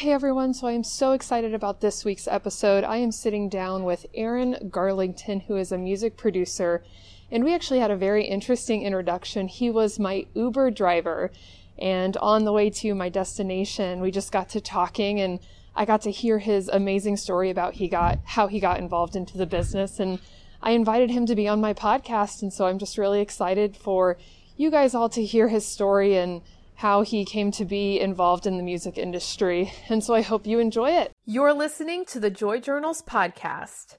Hey everyone, so I am so excited about this week's episode. I am sitting down with Aaron Garlington, who is a music producer, and we actually had a very interesting introduction. He was my Uber driver, and on the way to my destination, we just got to talking and I got to hear his amazing story about he got how he got involved into the business and I invited him to be on my podcast and so I'm just really excited for you guys all to hear his story and how he came to be involved in the music industry. And so I hope you enjoy it. You're listening to the Joy Journals podcast.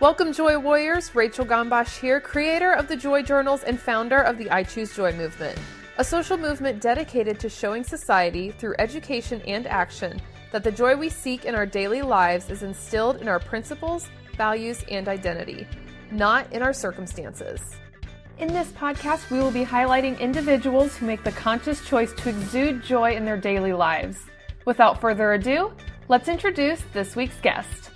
Welcome, Joy Warriors. Rachel Gombash here, creator of the Joy Journals and founder of the I Choose Joy movement, a social movement dedicated to showing society through education and action that the joy we seek in our daily lives is instilled in our principles, values, and identity, not in our circumstances. In this podcast, we will be highlighting individuals who make the conscious choice to exude joy in their daily lives. Without further ado, let's introduce this week's guest.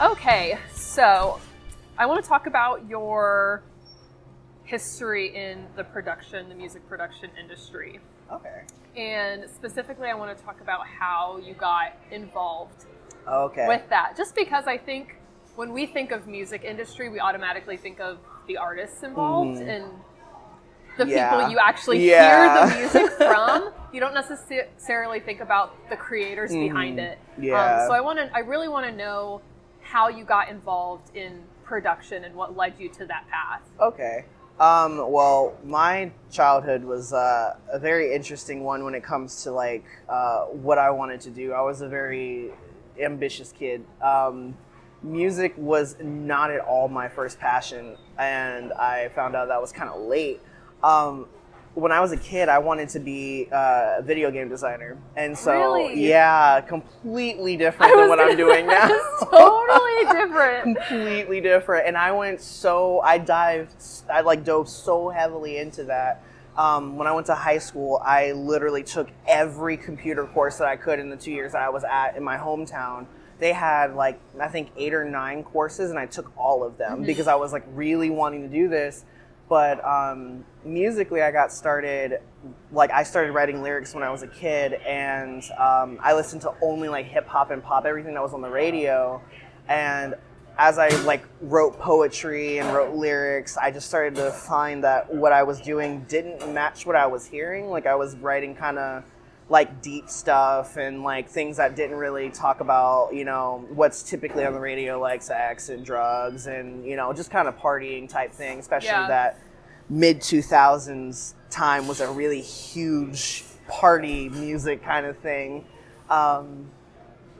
Okay, so I want to talk about your history in the production, the music production industry. Okay. And specifically, I want to talk about how you got involved Okay. with that. Just because I think when we think of music industry, we automatically think of the artists involved Mhm. and the Yeah. people you actually Yeah. hear the music from. You don't necessarily think about the creators behind Mhm. it. Yeah. Um, so I want to. I really want to know how you got involved in production and what led you to that path. Okay. Um, well, my childhood was uh, a very interesting one when it comes to like uh, what I wanted to do. I was a very ambitious kid. Um, music was not at all my first passion, and I found out that was kind of late. Um, when I was a kid, I wanted to be uh, a video game designer, and so Really? yeah, completely different than what I'm doing now. totally different. completely different and i went so i dived i like dove so heavily into that um, when i went to high school i literally took every computer course that i could in the two years that i was at in my hometown they had like i think eight or nine courses and i took all of them because i was like really wanting to do this but um, musically i got started like i started writing lyrics when i was a kid and um, i listened to only like hip hop and pop everything that was on the radio and as I like wrote poetry and wrote lyrics, I just started to find that what I was doing didn't match what I was hearing. Like I was writing kind of like deep stuff and like things that didn't really talk about, you know, what's typically on the radio like sex and drugs and, you know, just kind of partying type thing, especially Yeah. that mid 2000s time was a really huge party music kind of thing. Um,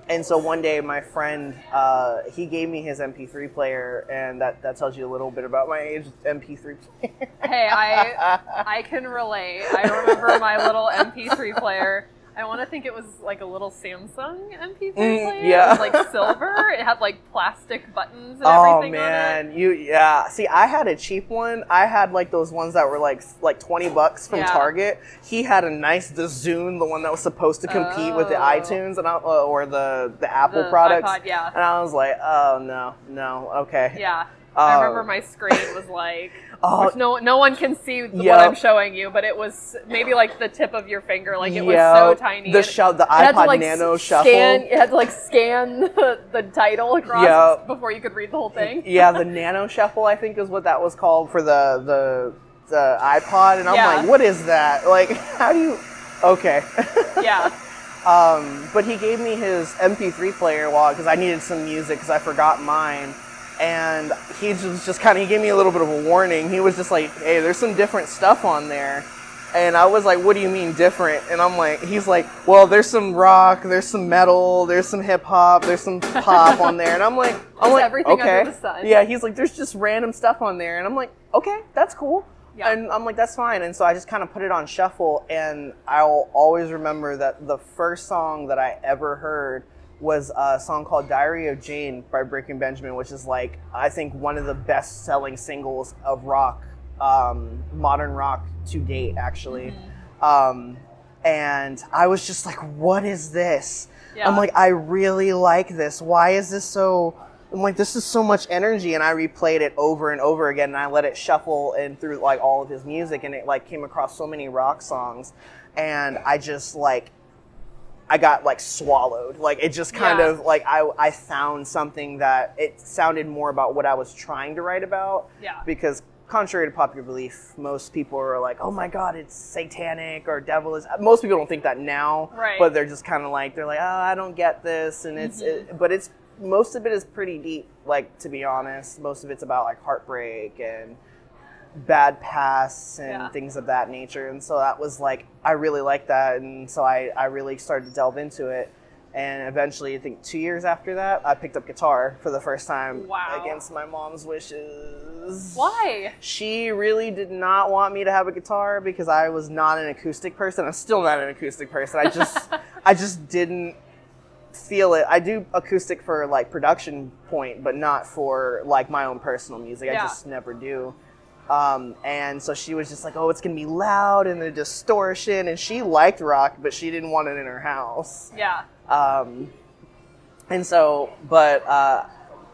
and so one day my friend uh, he gave me his mp3 player and that, that tells you a little bit about my age mp3 player Hey, I I can relate. I remember my little MP3 player. I want to think it was like a little Samsung MP3 Mm, yeah. It was like silver. It had like plastic buttons and oh everything on it. man you yeah see i had a cheap one i had like those ones that were like like 20 bucks from Yeah. target he had a nice the zune the one that was supposed to compete with the Oh. itunes and I, uh, or the the apple The products iPod, yeah. and i was like oh no no okay Yeah. I Oh. remember my screen was like, Oh. which no no one can see the, what I'm showing you, but it was maybe like the tip of your finger, like it was so tiny. the the had to, iPod like, Nano s- Shuffle. Scan, it had to like scan the, the title across Yep. before you could read the whole thing. yeah, the Nano Shuffle, I think, is what that was called for the the the iPod, and I'm Yeah. like, what is that? Like, how do you? Okay. Yeah. um, but he gave me his MP3 player while because I needed some music because I forgot mine, and he just just kind of he gave me a little bit of a warning. He was just like, hey, there's some different stuff on there. And I was like, "What do you mean different?" And I'm like, "He's like, well, there's some rock, there's some metal, there's some hip hop, there's some pop on there." And I'm like, "I'm like, everything under okay, the sun. yeah." He's like, "There's just random stuff on there," and I'm like, "Okay, that's cool." Yeah. And I'm like, "That's fine." And so I just kind of put it on shuffle, and I'll always remember that the first song that I ever heard was a song called "Diary of Jane" by Breaking Benjamin, which is like I think one of the best-selling singles of rock, um, modern rock to date, actually. Um, and I was just like, "What is this?" Yeah. I'm like, "I really like this. Why is this so?" I'm like, "This is so much energy," and I replayed it over and over again, and I let it shuffle and through like all of his music, and it like came across so many rock songs, and I just like I got like swallowed. Like it just kind Yeah. of like I I found something that it sounded more about what I was trying to write about. Yeah. Because contrary to popular belief, most people are like, "Oh my god, it's satanic or devil is." Most people don't think that now, Right. but they're just kind of like they're like, "Oh, I don't get this," and it's Mm-hmm. it, but it's most of it is pretty deep. Like to be honest, most of it's about like heartbreak and bad pasts and Yeah. things of that nature. And so that was like, I really liked that. And so I, I really started to delve into it. And eventually, I think two years after that, I picked up guitar for the first time Wow. against my mom's wishes. Why? She really did not want me to have a guitar because I was not an acoustic person. I'm still not an acoustic person. I just, I just didn't feel it. I do acoustic for like production point, but not for like my own personal music. I just never do. Um, and so she was just like, "Oh, it's gonna be loud and the distortion." And she liked rock, but she didn't want it in her house. Yeah. Um, and so, but uh,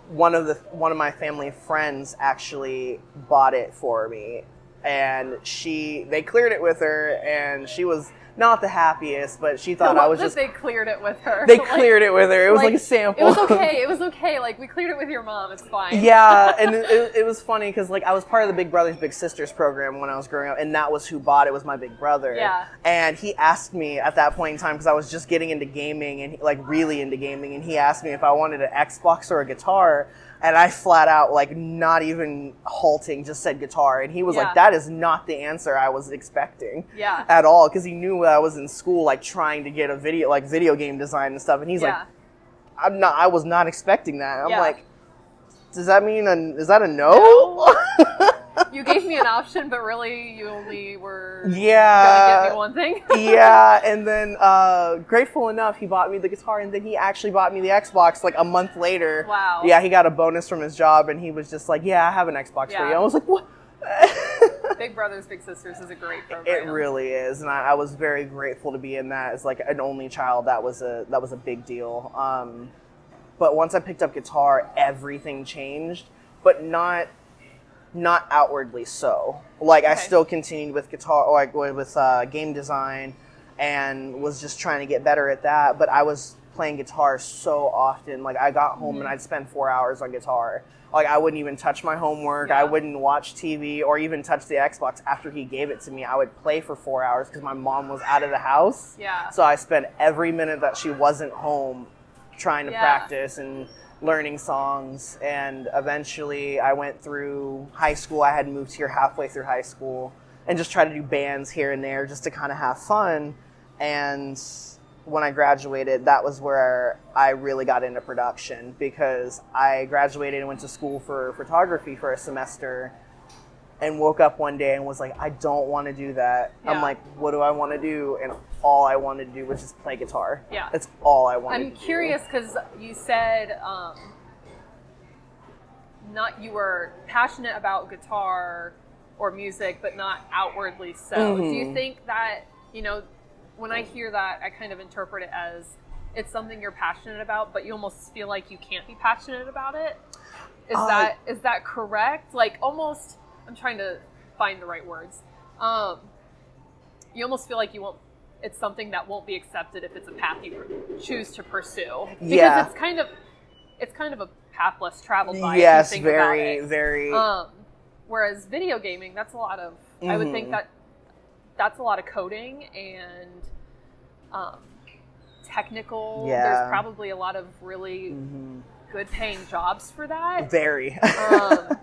one of the one of my family friends actually bought it for me, and she they cleared it with her, and she was not the happiest, but she thought I was just they cleared it with her. they Like- cleared it with her. It was like, a sample. It was okay. It was okay. Like we cleared it with your mom. It's fine. yeah, and it, it, it was funny because like I was part of the Big Brothers Big Sisters program when I was growing up, and that was who bought it was my big brother. Yeah. And he asked me at that point in time because I was just getting into gaming and like really into gaming, and he asked me if I wanted an Xbox or a guitar, and I flat out like not even halting just said guitar, and he was Yeah. like, "That is not the answer I was expecting." Yeah. At all, because he knew I was in school, like trying to get a video, like video game design and stuff, and he's yeah. like, "I'm not. I was not expecting that." I'm like, "Does that mean? A, is that a no?" you gave me an option, but really you only were yeah. give me one thing. yeah, and then uh, grateful enough, he bought me the guitar, and then he actually bought me the Xbox like a month later. Wow. Yeah, he got a bonus from his job, and he was just like, "Yeah, I have an Xbox for you." I was like, "What?" Big Brothers Big Sisters is a great program. it really is, and I, I was very grateful to be in that as like an only child. That was a that was a big deal. Um, but once I picked up guitar, everything changed, but not not outwardly so. Like I still continued with guitar, like with uh, game design, and was just trying to get better at that. But I was playing guitar so often. Like I got home Mm-hmm. and I'd spend four hours on guitar. Like I wouldn't even touch my homework. I wouldn't watch TV or even touch the Xbox after he gave it to me. I would play for four hours because my mom was out of the house. Yeah. So I spent every minute that she wasn't home trying to Yeah. practice and learning songs. And eventually I went through high school. I had moved here halfway through high school and just tried to do bands here and there just to kind of have fun. And when I graduated, that was where I really got into production because I graduated and went to school for photography for a semester and woke up one day and was like, I don't want to do that. Yeah. I'm like, what do I want to do? And all I wanted to do was just play guitar. Yeah. That's all I wanted I'm curious because you said um, not you were passionate about guitar or music, but not outwardly so. Do you Mhm. think that you know when I hear that, I kind of interpret it as it's something you're passionate about, but you almost feel like you can't be passionate about it. Is Uh, that is that correct? Like almost, I'm trying to find the right words. Um, you almost feel like you won't. It's something that won't be accepted if it's a path you choose to pursue. Because Yeah. it's kind of, it's kind of a path less traveled by. Yes, if you think very, about it. very. Um, whereas video gaming, that's a lot of. I would think Mhm. that that's a lot of coding and um, technical. Yeah. There's probably a lot of really Mhm. good paying jobs for that. Very. Um,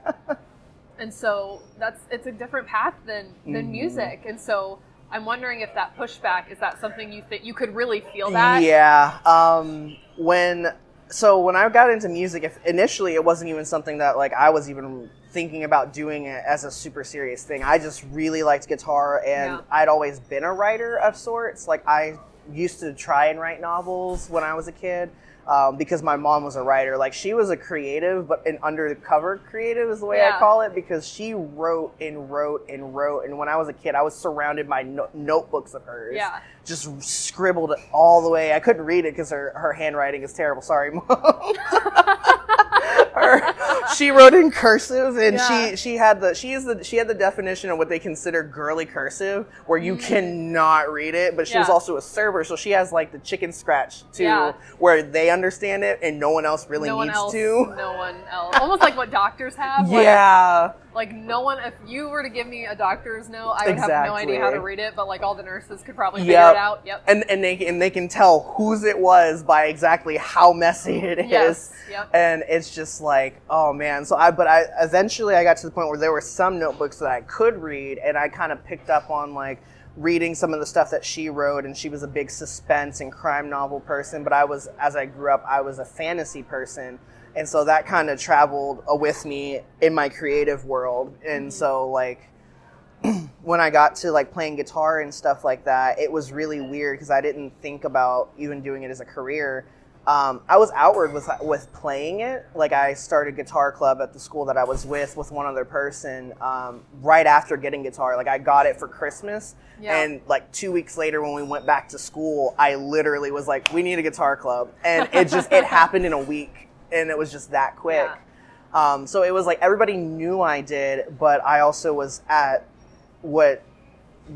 and so that's it's a different path than than Mhm. music. And so I'm wondering if that pushback is that something you think you could really feel that. Yeah. Um, when so when I got into music, if initially it wasn't even something that like I was even thinking about doing it as a super serious thing. I just really liked guitar, and Yeah. I'd always been a writer of sorts. Like I used to try and write novels when I was a kid. Um, because my mom was a writer, like she was a creative, but an undercover creative is the way I call it. Because she wrote and wrote and wrote, and when I was a kid, I was surrounded by no- notebooks of hers Yeah. just scribbled all the way. I couldn't read it because her, her handwriting is terrible. Sorry, mom. Her- she wrote in cursive, and Yeah. she she had the she is the she had the definition of what they consider girly cursive, where you cannot read it. But she was Mm. Also a server, so she has like the chicken scratch too, Yeah. where they understand it and no one else really no needs else. to. No one else. Almost like what doctors have. Yeah, Like no one, if you were to give me a doctor's note, I would have no idea how to read it. But like all the nurses could probably figure Yep. it out. Yep. and and they and they can tell whose it was by exactly how messy it is. Yes. Yep. and it's just like oh man so i but i eventually i got to the point where there were some notebooks that i could read and i kind of picked up on like reading some of the stuff that she wrote and she was a big suspense and crime novel person but i was as i grew up i was a fantasy person and so that kind of traveled uh, with me in my creative world and so like when I got to like playing guitar and stuff like that, it was really weird because I didn't think about even doing it as a career. Um, I was outward with with playing it. Like I started guitar club at the school that I was with with one other person um, right after getting guitar. Like I got it for Christmas, Yeah. and like two weeks later when we went back to school, I literally was like, "We need a guitar club," and it just it happened in a week, and it was just that quick. Yeah. Um, so it was like everybody knew I did, but I also was at what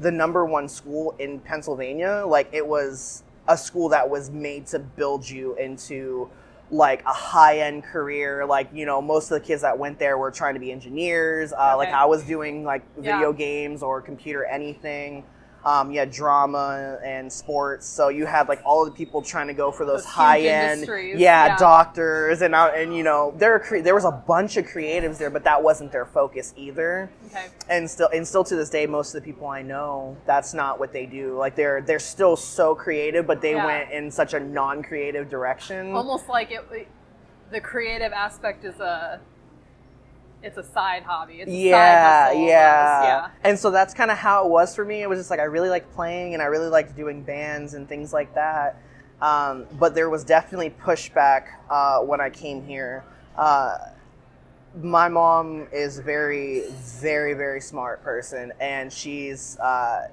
the number one school in Pennsylvania. Like it was a school that was made to build you into like a high end career. Like you know, most of the kids that went there were trying to be engineers. Uh, Like I was doing like video Yeah. games or computer anything. Um, you had drama and sports, so you had like all of the people trying to go for those, Those high end, yeah, yeah. doctors and uh, and you know there cre- there was a bunch of creatives there, but that wasn't their focus either Okay. and still and still to this day most of the people i know that's not what they do like they're they're still so creative but they Yeah. went in such a non-creative direction Almost like it. The creative aspect is a. It's a side hobby. It's a yeah side yeah yeah. and so that's kind of how it was for me it was just like i really liked playing and i really liked doing bands and things like that um, but there was definitely pushback uh, when i came here uh, my mom is a very very very smart person and she's uh,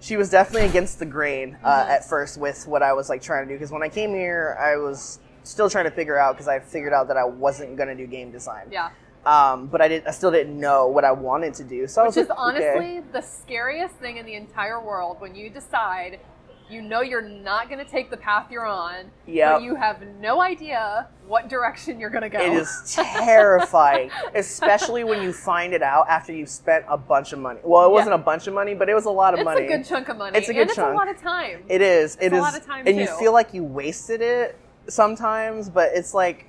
she was definitely against the grain uh, Mhm. at first with what i was like trying to do because when i came here i was still trying to figure out because i figured out that i wasn't going to do game design Yeah. Um, but I did. I still didn't know what I wanted to do. So I Which was is like, honestly okay. the scariest thing in the entire world when you decide you know you're not going to take the path you're on, but you have no idea what direction you're going to go. It is terrifying, especially when you find it out after you've spent a bunch of money. Well, it Yeah. wasn't a bunch of money, but it was a lot of It's money. It's a good chunk of money. It's a good and it's chunk. a lot of time. It is. It It's a is. lot of time, too. and you feel like you wasted it sometimes, but it's like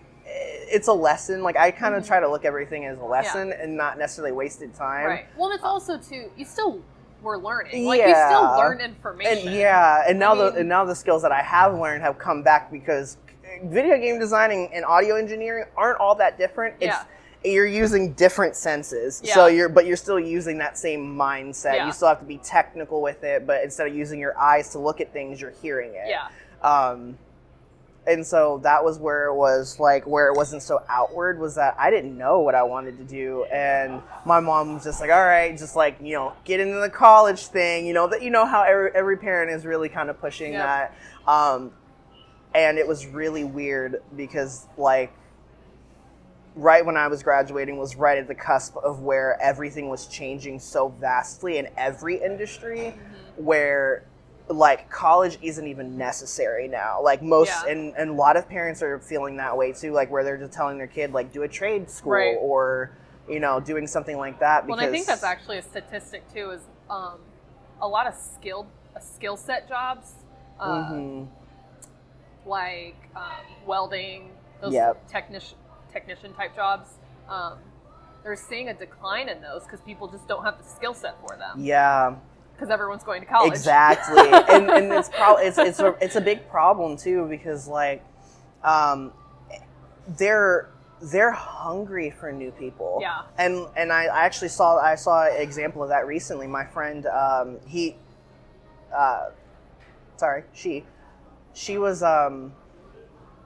it's a lesson. Like I kind of Mhm. try to look everything as a lesson and not necessarily wasted time. right. Well, and it's also too. You still were learning. Like you still Yeah. learn And information. yeah, and now I the and now the skills that I have learned have come back because video game designing and audio engineering aren't all that different. It's you're using different senses. yeah. So you're but you're still using that same mindset. Yeah. You still have to be technical with it, but instead of using your eyes to look at things, you're hearing it. Yeah. Um, and so that was where it was like where it wasn't so outward was that I didn't know what I wanted to do, and my mom was just like, "All right, just like you know, get into the college thing." You know that you know how every, every parent is really kind of pushing that, um, and it was really weird because like right when I was graduating was right at the cusp of where everything was changing so vastly in every industry where like college isn't even necessary now like most Yeah. and, and a lot of parents are feeling that way too like where they're just telling their kid like do a trade school Right. or you know doing something like that because Well, and I think that's actually a statistic too. Is um, a lot of skilled, uh, skill set jobs, uh, Mhm. like um, welding, those Yep. technician technician type jobs. Um, they're seeing a decline in those because people just don't have the skill set for them yeah because everyone's going to college. Exactly, and, and it's probably it's it's a, it's a big problem too because like, um, they're they're hungry for new people. Yeah. and and I, I actually saw I saw an example of that recently. My friend, um, he, uh, sorry, she, she was um,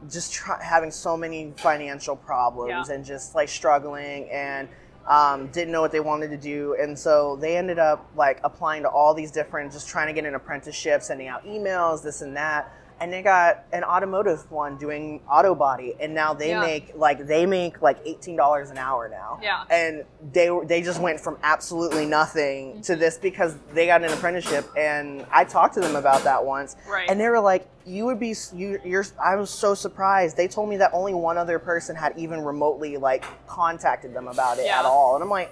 just try- having so many financial problems Yeah. and just like struggling and um, didn't know what they wanted to do. And so they ended up like applying to all these different, just trying to get an apprenticeship, sending out emails, this and that. And they got an automotive one doing auto body, and now they Yeah. make like they make like eighteen dollars an hour now. Yeah. And they they just went from absolutely nothing mm-hmm. to this because they got an apprenticeship, and I talked to them about that once, Right. and they were like, "You would be you, you're." I was so surprised. They told me that only one other person had even remotely like contacted them about it Yeah. at all, and I'm like,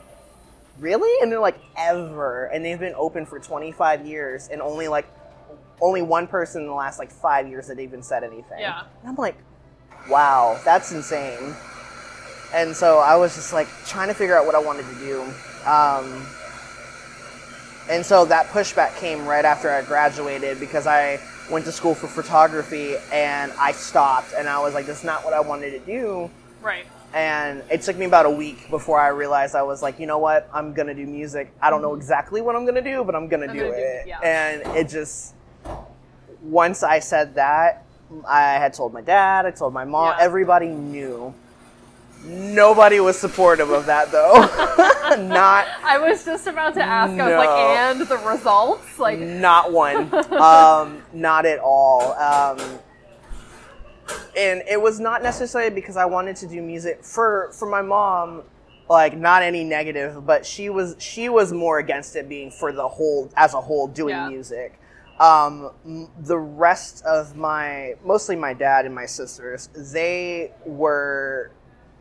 "Really?" And they're like, "Ever?" And they've been open for 25 years, and only like only one person in the last like five years that even said anything. Yeah. And I'm like, "Wow, that's insane." And so I was just like trying to figure out what I wanted to do. Um, and so that pushback came right after I graduated because I went to school for photography and I stopped and I was like, that's not what I wanted to do. Right. And it took me about a week before I realized I was like, you know what? I'm going to do music. I don't know exactly what I'm going to do, but I'm going to do gonna it. it, yeah. And it just, once I said that, I had told my dad, I told my mom, Yeah. everybody knew. Nobody was supportive of that though. Not I was just about to ask. I was like, and the results, like, not one um, not at all um, and it was not necessarily because i wanted to do music for for my mom like not any negative but she was she was more against it being for the whole as a whole doing Yeah. music um, m- the rest of my mostly my dad and my sisters they were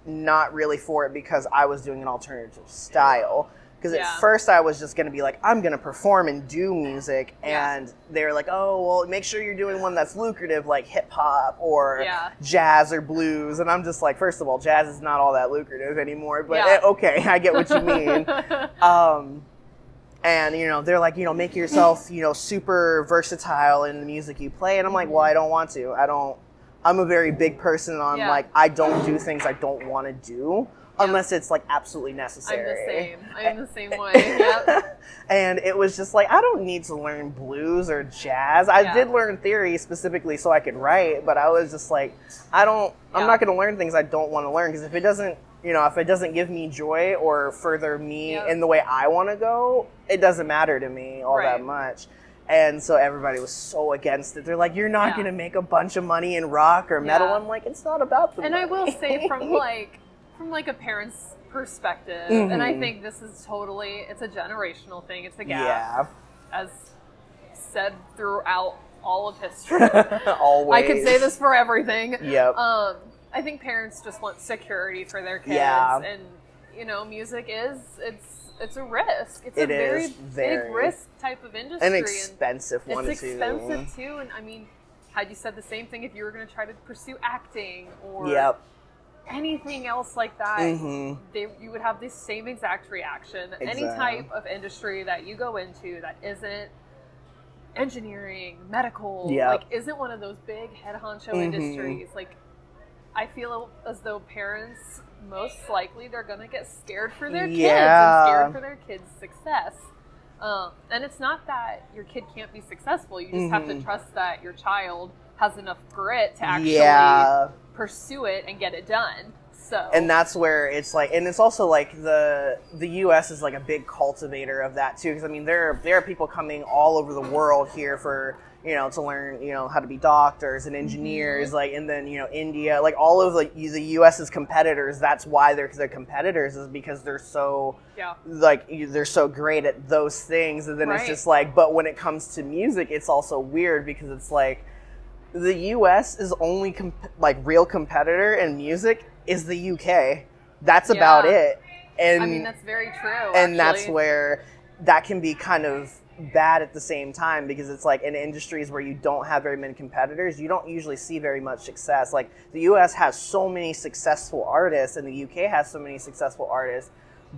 not really for it because i was doing an alternative style because Yeah. at first I was just going to be like, I'm going to perform and do music. Yeah. And they were like, oh, well, make sure you're doing one that's lucrative, like hip hop or Yeah. jazz or blues. And I'm just like, first of all, jazz is not all that lucrative anymore. But Yeah. eh, okay, I get what you mean. um, and, you know, they're like, you know, make yourself, you know, super versatile in the music you play. And I'm like, well, I don't want to. I don't. I'm a very big person on Yeah. like, I don't do things I don't want to do. Unless it's like absolutely necessary. I'm the same. I'm the same way. Yep. and it was just like I don't need to learn blues or jazz. I Yeah. did learn theory specifically so I could write, but I was just like I don't I'm not going to learn things I don't want to learn because if it doesn't, you know, if it doesn't give me joy or further me Yeah. in the way I want to go, it doesn't matter to me all Right. that much. And so everybody was so against it. They're like, "You're not Yeah. going to make a bunch of money in rock or metal." Yeah. I'm like, "It's not about the and I will say from like from like a parent's perspective, and I Mhm. think this is totally it's a generational thing. It's a gap, yeah, as said throughout all of history. always. I could say this for everything. Yep. Um, I think parents just want security for their kids, Yeah. and you know, music is it's it's a risk. It's It a very, is very. big risk type of industry, An and expensive one it's too. expensive too. And I mean, had you said the same thing if you were going to try to pursue acting or Yep. anything else like that, Mhm. they, you would have the same exact reaction. Any type of industry that you go into that isn't engineering, medical, Yep. like isn't one of those big head honcho Mhm. industries. Like, I feel as though parents most likely they're gonna get scared for their kids Yeah. and scared for their kids' success. Um, and it's not that your kid can't be successful. You just have to Mhm. trust that your child has enough grit to actually yeah. pursue it and get it done. So and that's where it's like and it's also like the the US is like a big cultivator of that too because I mean there there are people coming all over the world here for you know to learn you know how to be doctors and engineers Mm-hmm. like and then you know India like all of the the US's competitors that's why they're they're competitors is because they're so yeah, like they're so great at those things and then it's just like but when it comes to music it's also weird because it's like the US is only comp- like real competitor in music is the UK that's about Yeah. it and I mean that's very true. and that's where that can be kind of bad at the same time because it's like in industries where you don't have very many competitors you don't usually see very much success. Like the us has so many successful artists and the uk has so many successful artists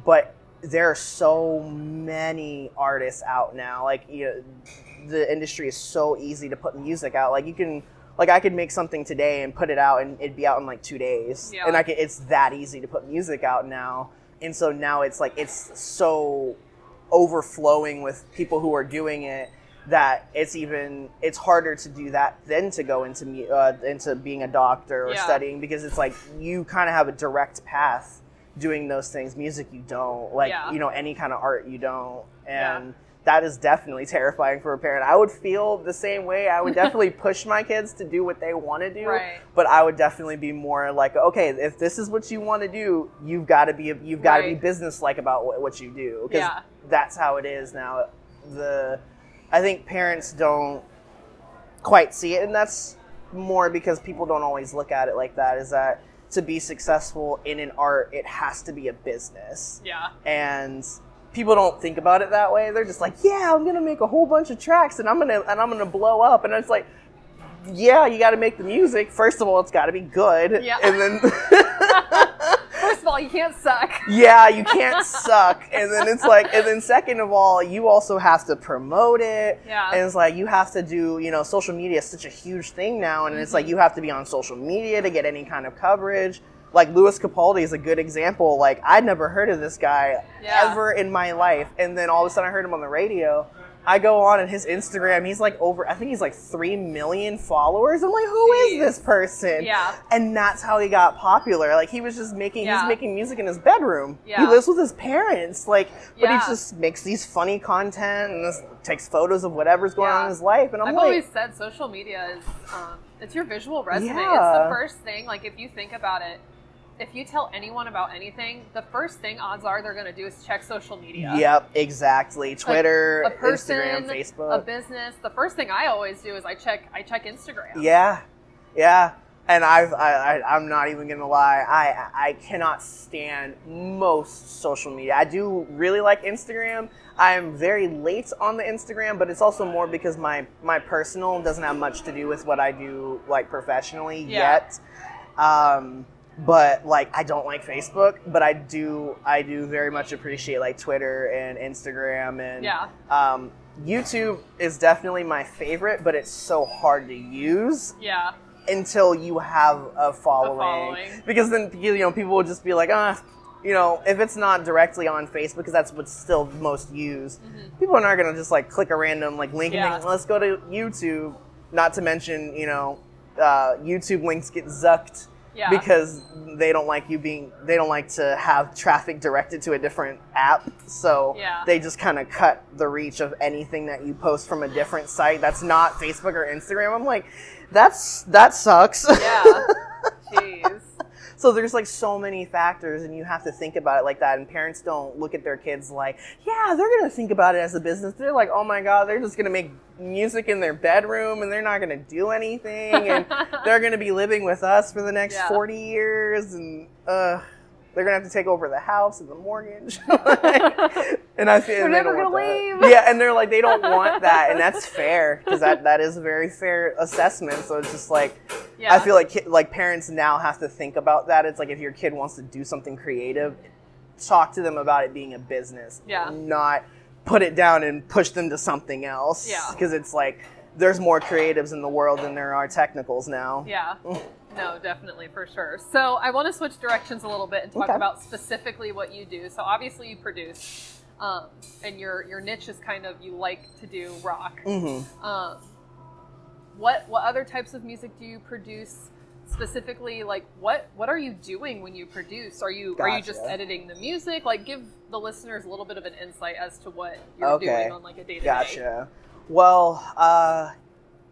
but there are so many artists out now. Like you know, the industry is so easy to put music out. Like you can like i could make something today and put it out and it'd be out in like two days. Yeah. and i could it's that easy to put music out now. And so now it's like it's so overflowing with people who are doing it that it's even it's harder to do that than to go into uh, into being a doctor or Yeah. studying because it's like you kind of have a direct path doing those things music you don't like Yeah. you know any kind of art you don't Yeah. That is definitely terrifying for a parent i would feel the same way i would definitely push my kids to do what they want to do Right. but i would definitely be more like okay if this is what you want to do you've got to be you've got to be business like about what, what you do because Yeah. that's how it is now the i think parents don't quite see it and that's more because people don't always look at it like that is that to be successful in an art it has to be a business Yeah. and people don't think about it that way they're just like yeah i'm gonna make a whole bunch of tracks and i'm gonna and i'm gonna blow up and it's like yeah you got to make the music first of all it's got to be good Yeah. and then First of all, you can't suck. yeah, you can't suck. And then it's like, and then second of all, you also have to promote it. Yeah. And it's like, you have to do, you know, social media is such a huge thing now. And it's like, Mm-hmm. you have to be on social media to get any kind of coverage. Like Lewis Capaldi is a good example. Like, I'd never heard of this guy Yeah. ever in my life. And then all of a sudden I heard him on the radio. I go on and his Instagram, he's like over, I think he's like 3 million followers. I'm like, who is Jeez. this person? Yeah. And that's how he got popular. Like, he was just making, Yeah. he's making music in his bedroom. Yeah. He lives with his parents. Like, but Yeah. he just makes these funny content and just takes photos of whatever's going on in his life. And I'm I've like, always said social media is um, it's your visual resume. It's the first thing. Like if you think about it, if you tell anyone about anything, the first thing odds are they're going to do is check social media. yep, exactly. Twitter, a person, Instagram, Facebook, a business. The first thing I always do is I check I check Instagram. Yeah, yeah. And I've, I, I, I'm not even gonna lie. I, I cannot stand most social media. I do really like Instagram. I'm very late on the Instagram, but it's also more because my, my personal doesn't have much to do with what I do like professionally Yeah. yet. Um, but like I don't like Facebook, but I do I do very much appreciate like Twitter and Instagram and Yeah. um, YouTube is definitely my favorite, but it's so hard to use Yeah. until you have a following. following. Because then you know people will just be like, ah, you know, if it's not directly on Facebook, because that's what's still most used, people are not gonna just like click a random like link Mm-hmm. Yeah. and think, let's go to YouTube. Not to mention, you know, uh, YouTube links get zucked Yeah. because they don't like you being they don't like to have traffic directed to a different app so Yeah. they just kind of cut the reach of anything that you post from a different site that's not facebook or instagram i'm like that's that sucks Yeah. Jeez. So there's like so many factors and you have to think about it like that and parents don't look at their kids like yeah they're gonna think about it as a business they're like oh my god they're just gonna make music in their bedroom and they're not gonna do anything and they're gonna be living with us for the next Yeah. 40 years and uh they're gonna have to take over the house and the mortgage and i feel We're never gonna that. leave. yeah and they're like they don't want that and that's fair because that, that is a very fair assessment so it's just like Yeah. I feel like ki- like parents now have to think about that. It's like if your kid wants to do something creative, talk to them about it being a business. Yeah. Not put it down and push them to something else. Yeah. Because it's like there's more creatives in the world than there are technicals now. Yeah. No, definitely for sure. So I want to switch directions a little bit and talk Okay. about specifically what you do. So obviously you produce, um, and your your niche is kind of you like to do rock. Mm-hmm. Um, what what other types of music do you produce? Specifically, like what what are you doing when you produce? Are you are you just editing the music? Like give the listeners a little bit of an insight as to what you're Okay. doing on like a day to day. Gotcha. Well, uh,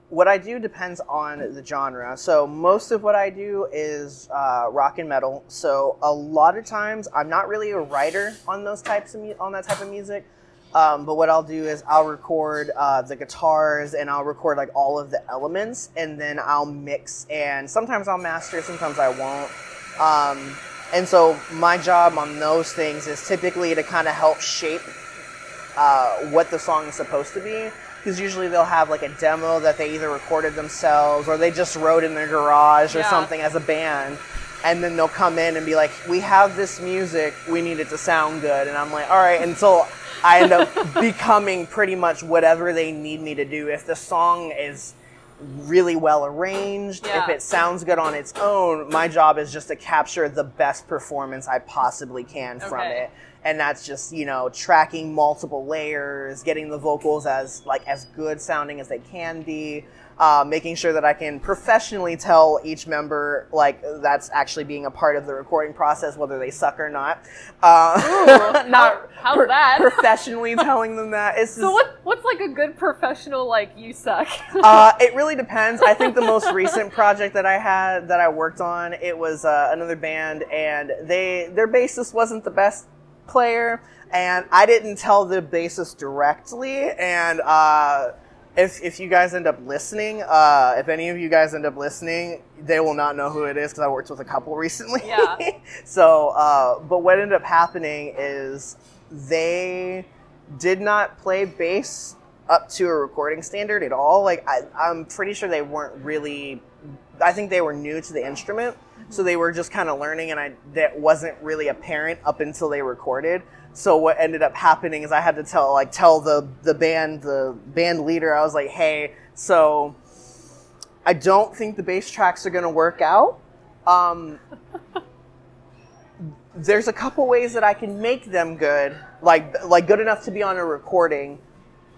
what I do depends on the genre. So most of what I do is uh, rock and metal. So a lot of times I'm not really a writer on those types of mu- on that type of music. Um, but what I'll do is I'll record uh, the guitars and I'll record like all of the elements and then I'll mix and sometimes I'll master, sometimes I won't. Um, and so my job on those things is typically to kind of help shape uh, what the song is supposed to be. Because usually they'll have like a demo that they either recorded themselves or they just wrote in their garage or Yeah. something as a band. And then they'll come in and be like, we have this music, we need it to sound good. And I'm like, all right. And so I end up becoming pretty much whatever they need me to do. If the song is really well arranged. Yeah. If it sounds good on its own, my job is just to capture the best performance I possibly can from it. And that's just, you know, tracking multiple layers, getting the vocals as like as good sounding as they can be, uh, making sure that I can professionally tell each member like that's actually being a part of the recording process, whether they suck or not. Uh, not how- how's that? professionally telling them that. It's So what what's like a good professional like you suck? uh, it really depends. I think the most recent project that I had that I worked on, it was uh, another band, and they their bassist wasn't the best player, and I didn't tell the bassist directly. And uh, if if you guys end up listening, uh, if any of you guys end up listening, they will not know who it is because I worked with a couple recently. Yeah. so, uh, but what ended up happening is they did not play bass up to a recording standard at all. Like I, I'm pretty sure they weren't really. I think they were new to the instrument, so they were just kind of learning, and I that wasn't really apparent up until they recorded. So what ended up happening is I had to tell like tell the the band the band leader I was like, hey, so I don't think the bass tracks are gonna work out. Um, there's a couple ways that I can make them good, like like good enough to be on a recording.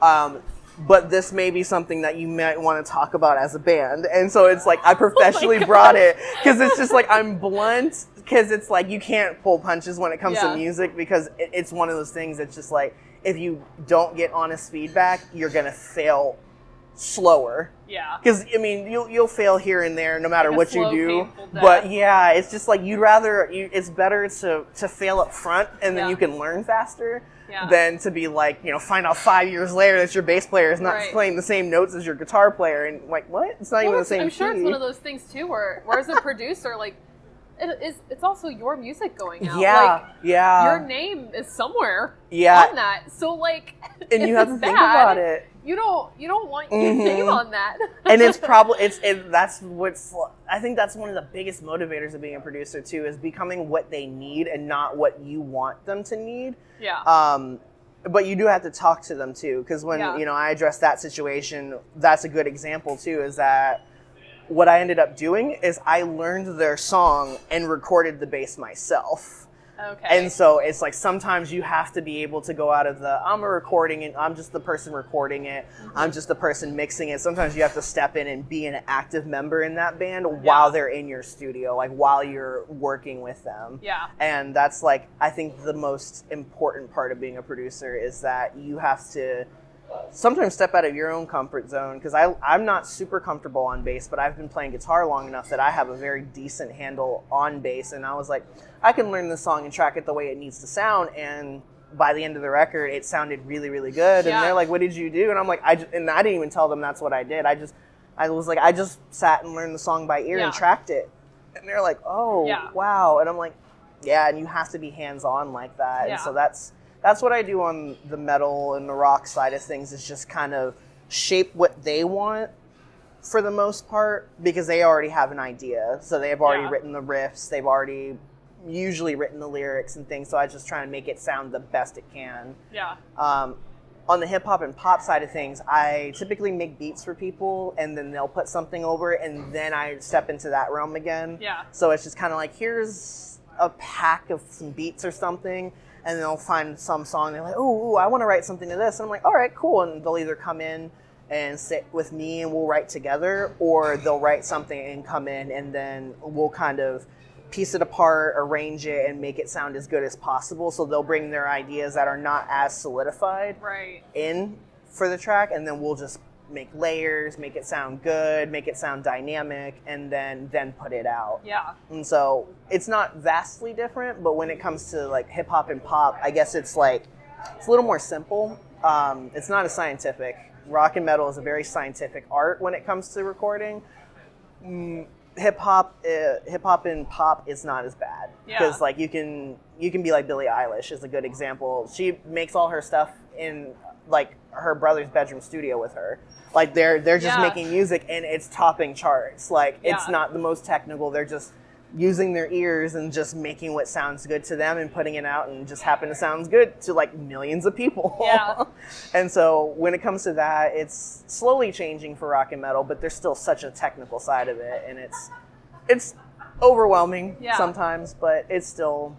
Um, but this may be something that you might want to talk about as a band. And so it's like I professionally brought it because it's just like I'm blunt because it's like you can't pull punches when it comes Yeah. to music because it, it's one of those things that's just like if you don't get honest feedback, you're gonna fail slower. yeah. Because I mean, you'll you'll fail here and there no matter Like what you do. But yeah, it's just like you'd rather. You, it's better to to fail up front and then Yeah. you can learn faster Yeah. than to be like you know find out five years later that your bass player is not Right. playing the same notes as your guitar player and like what? It's not even the same I'm sure it's one of those things too, where, where as a producer, like, it is, it's also your music going out. yeah, Like, yeah, your name is somewhere Yeah. on that. So like, and you have to it's think bad, about it. You don't, you don't want your Mhm. name on that. and it's probably it's it, that's what's I think that's one of the biggest motivators of being a producer too is becoming what they need and not what you want them to need. yeah, Um, but you do have to talk to them too, because when Yeah. you know I address that situation, that's a good example too. Is that what I ended up doing is I learned their song and recorded the bass myself. Okay. And so it's like sometimes you have to be able to go out of the I'm a recording and I'm just the person recording it. Mm-hmm. I'm just the person mixing it. Sometimes you have to step in and be an active member in that band while they're in your studio, like while you're working with them. yeah, And that's like I think the most important part of being a producer is that you have to sometimes step out of your own comfort zone because I I'm not super comfortable on bass, but I've been playing guitar long enough that I have a very decent handle on bass, and I was like, I can learn this song and track it the way it needs to sound, and by the end of the record, it sounded really really good, Yeah. and they're like, What did you do? And I'm like, I just, and I didn't even tell them that's what I did. I just I was like, I just sat and learned the song by ear Yeah. and tracked it, and they're like, Oh Yeah. wow, and I'm like, Yeah, and you have to be hands on like that, and so that's that's what I do on the metal and the rock side of things is just kind of shape what they want for the most part because they already have an idea. So they've already Yeah. written the riffs, they've already usually written the lyrics and things. So I just try and make it sound the best it can. yeah, Um, on the hip hop and pop side of things, I typically make beats for people and then they'll put something over it and then I step into that realm again. yeah, So it's just kind of like here's a pack of some beats or something, and they'll find some song. They're like, "Oh, I want to write something to this," and I'm like, "All right, cool." And they'll either come in and sit with me and we'll write together, or they'll write something and come in and then we'll kind of piece it apart, arrange it, and make it sound as good as possible. So they'll bring their ideas that are not as solidified right, in for the track and then we'll just make layers make it sound good make it sound dynamic and then then put it out. Yeah, and so it's not vastly different but when it comes to like hip hop and pop i guess it's like it's a little more simple. Um, it's not as scientific rock and metal is a very scientific art when it comes to recording. Mm, hip hop uh, hip hop and pop is not as bad. Yeah. because like you can you can be like Billie Eilish is a good example. She makes all her stuff in like her brother's bedroom studio with her. Like they're they're just Yeah. making music and it's topping charts. Like it's not the most technical. They're just using their ears and just making what sounds good to them and putting it out and just happen to sound good to like millions of people. Yeah. and so when it comes to that, it's slowly changing for rock and metal, but there's still such a technical side of it and it's it's overwhelming Yeah. sometimes, but it's still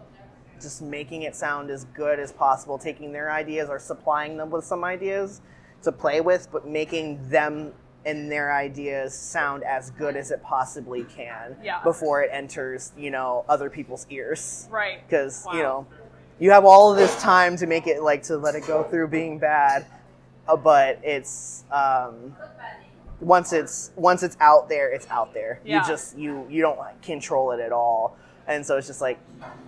just making it sound as good as possible, taking their ideas or supplying them with some ideas to play with, but making them and their ideas sound as good as it possibly can Yeah. before it enters, you know, other people's ears. Right. Because, you know, you have all of this time to make it like to let it go through being bad, uh, but it's um, once it's once it's out there, it's out there. Yeah. You just you you don't like, control it at all, and so it's just like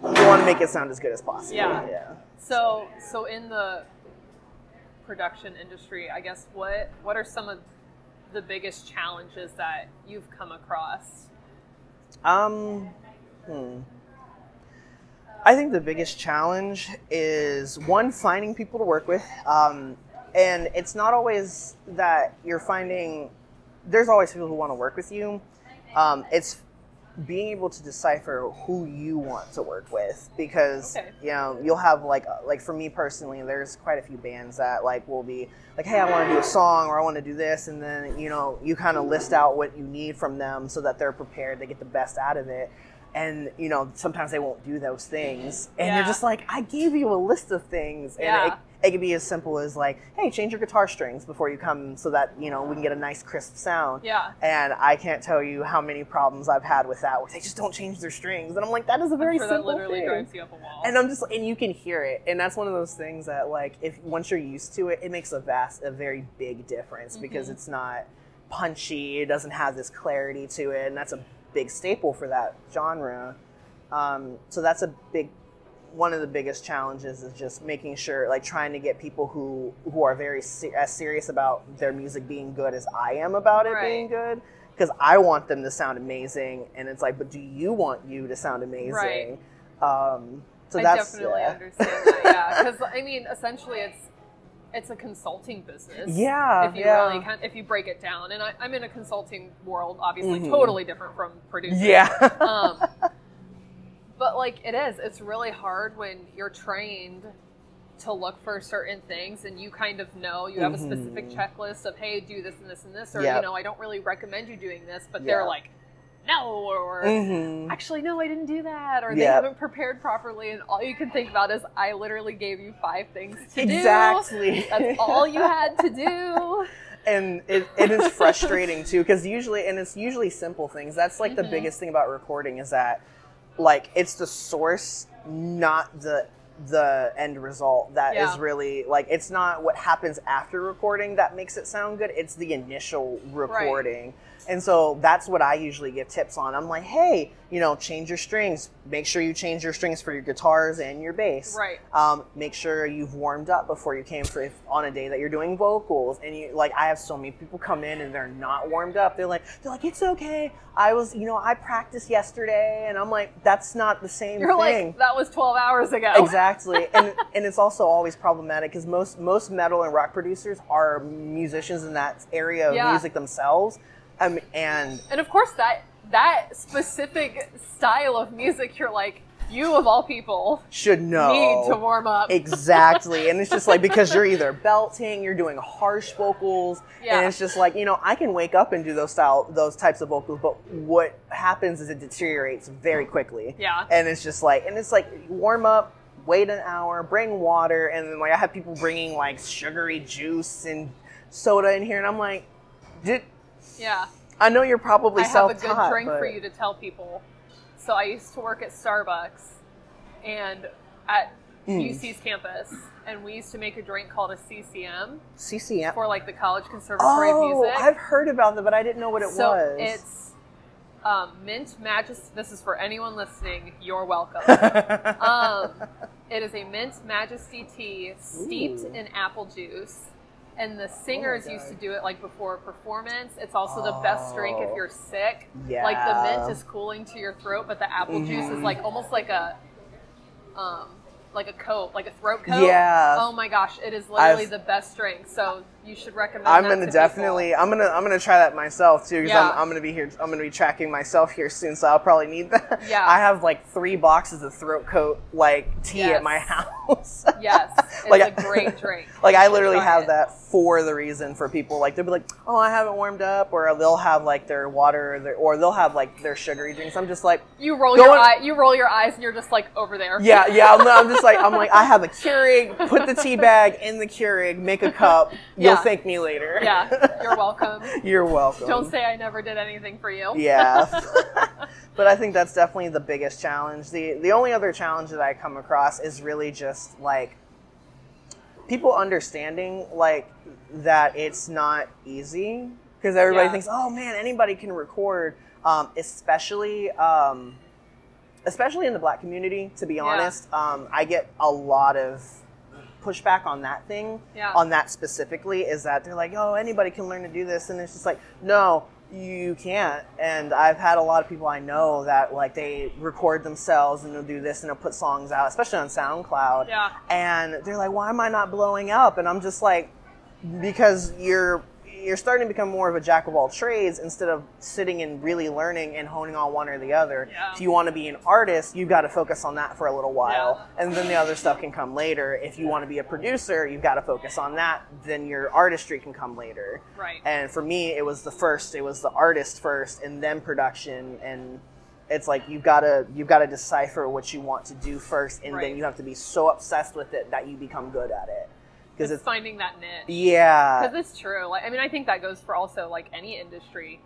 you want to make it sound as good as possible. Yeah. yeah. So, so in the production industry, I guess what what are some of the biggest challenges that you've come across? Um, hmm. I think the biggest challenge is one finding people to work with, um, and it's not always that you're finding. There's always people who want to work with you. Um, it's being able to decipher who you want to work with because Okay. you know you'll have like uh, like for me personally there's quite a few bands that like will be like hey i want to do a song or i want to do this and then you know you kind of list out what you need from them so that they're prepared to get the best out of it and you know sometimes they won't do those things and Yeah. you're just like i gave you a list of things and Yeah. it, it could be as simple as like hey change your guitar strings before you come so that you know we can get a nice crisp sound Yeah. and I can't tell you how many problems I've had with that, where they just don't change their strings, and I'm like, that is a very sure that simple literally thing. you up a wall. And I'm just, and you can hear it, and that's one of those things that, like, if once you're used to it, it makes a vast, a very big difference because Mm-hmm. it's not punchy, it doesn't have this clarity to it, and that's a big staple for that genre. Um, so that's a big one of the biggest challenges is just making sure like trying to get people who who are very se- as serious about their music being good as I am about it Right. being good because I want them to sound amazing and it's like but do you want you to sound amazing Right. um so I that's definitely yeah. understand that. Yeah, because I mean, essentially, it's it's a consulting business. Yeah, If you yeah. really can, if you break it down, and I, I'm in a consulting world, obviously, Mhm. totally different from producing. yeah um, but like it is it's really hard when you're trained to look for certain things and you kind of know you have a specific Mhm. checklist of hey do this and this and this or Yep. you know i don't really recommend you doing this but Yeah. they're like no or Mhm. actually no i didn't do that or they Yep. haven't prepared properly and all you can think about is i literally gave you five things to exactly do exactly that's all you had to do and it, it is frustrating too because usually and it's usually simple things that's like the Mhm. biggest thing about recording is that like it's the source not the the end result that is Yeah. really like it's not what happens after recording that makes it sound good it's the initial recording. And so that's what i usually give tips on. I'm like hey you know change your strings. Make sure you change your strings for your guitars and your bass. Right. um, make sure you've warmed up before you came for if, on a day that you're doing vocals. And you like i have so many people come in and they're not warmed up. They're like they're like it's okay. I was you know i practiced yesterday. And i'm like that's not the same you're thing. Like that was 12 hours ago. Exactly and and it's also always problematic because most most metal and rock producers are musicians in that area of Yeah. music themselves um, and And of course, that that specific style of music, you're like, you of all people should know need to warm up. Exactly. And it's just like because you're either belting, you're doing harsh vocals, Yeah. and it's just like, you know, I can wake up and do those style those types of vocals, but what happens is it deteriorates very quickly. Yeah. And it's just like and it's like warm up, wait an hour, bring water, and then like I have people bringing like sugary juice and soda in here and I'm like, did yeah, I know you're probably I have a good drink but for you to tell people. So I used to work at Starbucks, and at Mm. UC's campus, and we used to make a drink called a CCM CCM. for like the College Conservatory of Oh, Music. I've heard about that, but I didn't know what it so was. it's um, mint majesty. This is for anyone listening. You're welcome. um, it is a mint majesty tea steeped Ooh. in apple juice. And the singers used to do it like before a performance. It's also the best drink if Oh. you're sick. yeah. Like the mint is cooling to your throat, but the apple juice is Mhm. like almost like a um like a coat, like a throat coat. Yeah. Oh my gosh, it is literally I've- the best drink. So you should recommend. I'm gonna to definitely. people. I'm gonna. I'm gonna try that myself too because Yeah. I'm, I'm gonna be here. I'm gonna be tracking myself here soon, so I'll probably need that. Yeah. I have like three boxes of throat coat like tea Yes. at my house. Yes, it's Like, a great drink. like I literally have it. that for the reason for people like they'll be like, oh, I haven't warmed up, or they'll have like their water, or, their, or they'll have like their sugary drinks. I'm just like, You roll your eye. You roll your eyes, and you're just like over there. yeah, yeah. I'm, I'm just like, I'm like, I have a Keurig. Put the tea bag in the Keurig. Make a cup. You'll Yeah. thank me later. Yeah, you're welcome. You're welcome. Don't say I never did anything for you. Yeah. but I think that's definitely the biggest challenge. The the only other challenge that I come across is really just like people understanding like that it's not easy because everybody Yeah. thinks, "Oh man, anybody can record." Um, especially um, especially in the black community, to be honest. Um, I get a lot of pushback on that thing Yeah. on that specifically is that they're like, oh, anybody can learn to do this, and it's just like, no, you can't. And I've had a lot of people I know that like they record themselves and they'll do this and they'll put songs out, especially on SoundCloud. Yeah. And they're like, why am I not blowing up? And I'm just like, because you're you're starting to become more of a jack of all trades instead of sitting and really learning and honing on one or the other. Yeah. If you want to be an artist, you've got to focus on that for a little while, and then the other stuff can come later. If you want to be a producer, you've got to focus on that. Then your artistry can come later. Right. And for me, it was the first. It was the artist first, and then production. And it's like you've got to you've got to decipher what you want to do first, and Right. then you have to be so obsessed with it that you become good at it. Because It's finding that niche. yeah, Because it's true. Like, I mean, I think that goes for also like any industry.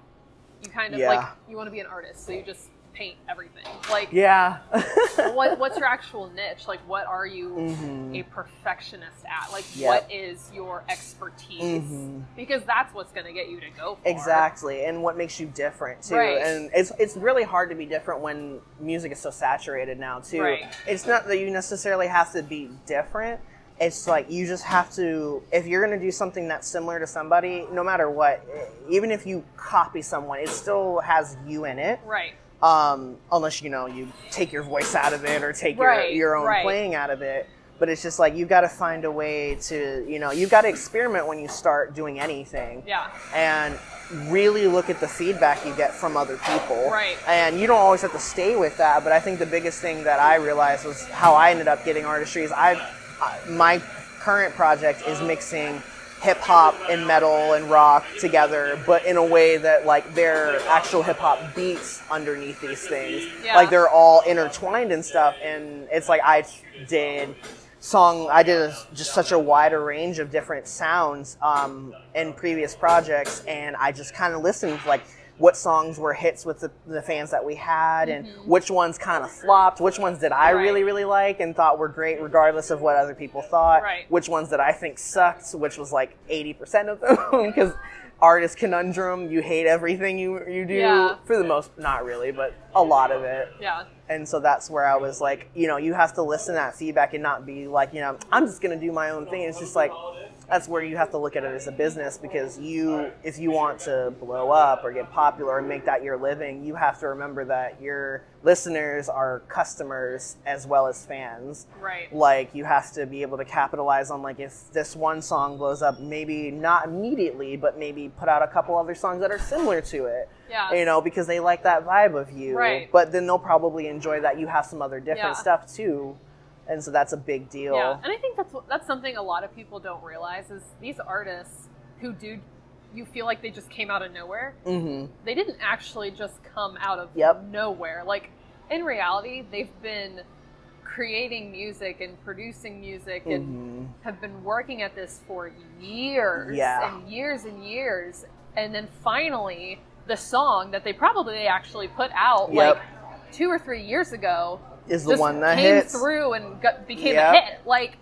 You kind of Yeah. like you want to be an artist, so you just paint everything. Like, yeah. what what's your actual niche? Like, what are you Mhm. a perfectionist at? Like, Yep. what is your expertise? Mhm. Because that's what's going to get you to go for. Exactly, and what makes you different too. Right. And it's it's really hard to be different when music is so saturated now too. Right. It's not that you necessarily have to be different. It's like you just have to if you're going to do something that's similar to somebody, no matter what, even if you copy someone, it still has you in it. Right. Um, unless you know you take your voice out of it or take Right, your your own right. playing out of it. But it's just like you've got to find a way to, you know, you've got to experiment when you start doing anything Yeah. and really look at the feedback you get from other people. Right. And you don't always have to stay with that, but I think the biggest thing that I realized was how I ended up getting artistry is I, my current project is mixing hip hop and metal and rock together, but in a way that like they're actual hip hop beats underneath these things. Yeah. Like they're all intertwined and stuff and it's like I did song i did a, just such a wider range of different sounds um, in previous projects and i just kind of listened like what songs were hits with the, the fans that we had and which ones kind of flopped which ones did i Mm-hmm. Right. really really like and thought were great regardless of what other people thought Right. which ones that i think sucked which was like 80% of them because artist conundrum you hate everything you, you do Yeah. for the most not really but a lot of it Yeah. and so that's where I was like, you know, you have to listen to that feedback and not be like, you know, I'm just gonna do my own thing. It's just like that's where you have to look at it as a business because you if you want to blow up or get popular and make that your living, you have to remember that your listeners are customers as well as fans. Right. Like you have to be able to capitalize on like if this one song blows up, maybe not immediately, but maybe put out a couple other songs that are similar to it Yeah. you know, because they like that vibe of you. Right. But then they'll probably enjoy that you have some other different Yeah. stuff too, and so that's a big deal. Yeah, and I think that's that's something a lot of people don't realize is these artists who do you feel like they just came out of nowhere. hmm They didn't actually just come out of Yep. nowhere. Like in reality, they've been creating music and producing music and hmm have been working at this for years Yeah. and years and years. And then finally, the song that they probably actually put out Yep. like two or three years ago Is the one that came hits. through and got, became Yep. a hit. Like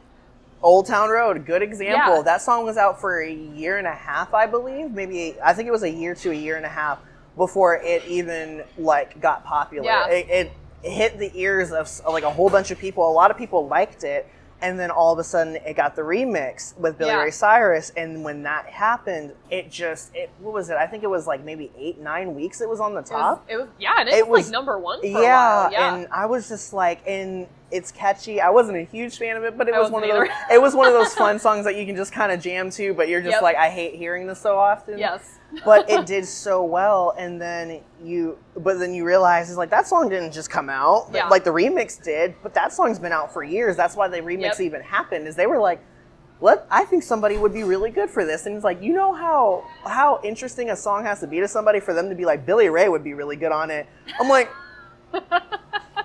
Old Town Road, good example. Yeah. That song was out for a year and a half, I believe. Maybe I think it was a year to a year and a half before it even like got popular. Yeah. It, it hit the ears of like a whole bunch of people. A lot of people liked it, and then all of a sudden it got the remix with Billy Yeah. Ray Cyrus. And when that happened, it just it what was it? I think it was like maybe eight nine weeks. It was on the it was, top. it was yeah, and it, It was, like number one for yeah, a while. Yeah, and I was just like, and it's catchy. I wasn't a huge fan of it, but it I was one of those. It was one of those fun songs that you can just kind of jam to, but you're just Yep. like, I hate hearing this so often. Yes. but it did so well, and then you, but then you realize it's like that song didn't just come out. Yeah. Like the remix did, but that song's been out for years. That's why the remix Yep. even happened. Is they were like. What I think somebody would be really good for this, and it's like you know how how interesting a song has to be to somebody for them to be like Billy Ray would be really good on it. I'm like,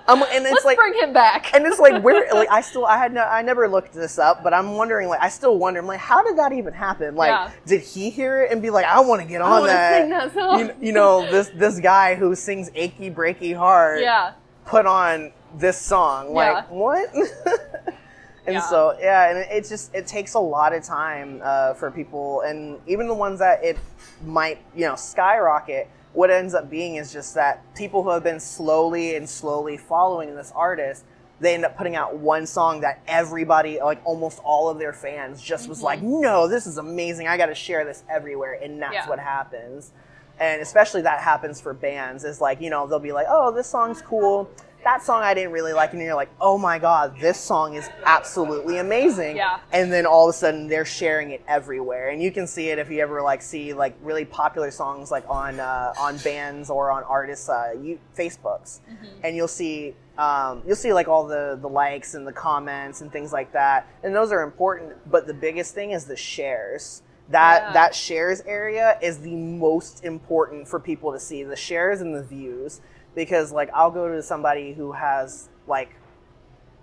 I'm, and it's Let's like bring him back. and it's like where like I still I had no I never looked this up, but I'm wondering like I still wonder I'm like how did that even happen? Like Yeah. did he hear it and be like I want to get on wanna that? sing that song. You, you know this this guy who sings achy breaky heart yeah. put on this song like Yeah. what? and Yeah. so yeah, and it, it just it takes a lot of time uh, for people, and even the ones that it might you know skyrocket. What ends up being is just that people who have been slowly and slowly following this artist, they end up putting out one song that everybody, like almost all of their fans, just was like, mm-hmm. "No, this is amazing! I got to share this everywhere," and that's Yeah. what happens. And especially that happens for bands is like, you know, they'll be like, "Oh, this song's cool." That song I didn't really like, and you're like, "Oh my god, this song is absolutely amazing!" Yeah. And then all of a sudden, they're sharing it everywhere, and you can see it if you ever like see like really popular songs like on uh, on bands or on artists' uh, you, Facebooks, and you'll see um, you'll see like all the the likes and the comments and things like that, and those are important. But the biggest thing is the shares. That Yeah. that shares area is the most important for people to see the shares and the views because like I'll go to somebody who has like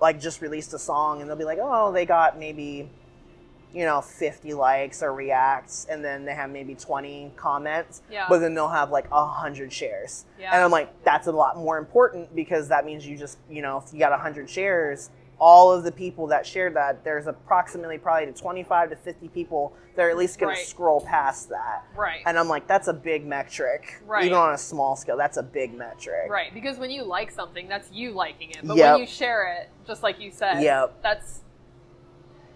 like just released a song and they'll be like oh they got maybe you know 50 likes or reacts and then they have maybe 20 comments Yeah. but then they'll have like 100 shares Yeah. and i'm like that's a lot more important because that means you just you know if you got 100 shares all of the people that shared that there's approximately probably 25 to 50 people that are at least going Right. to scroll past that Right. and i'm like that's a big metric Right. even on a small scale that's a big metric Right, because when you like something, that's you liking it. But Yep. when you share it, just like you said, Yep. that's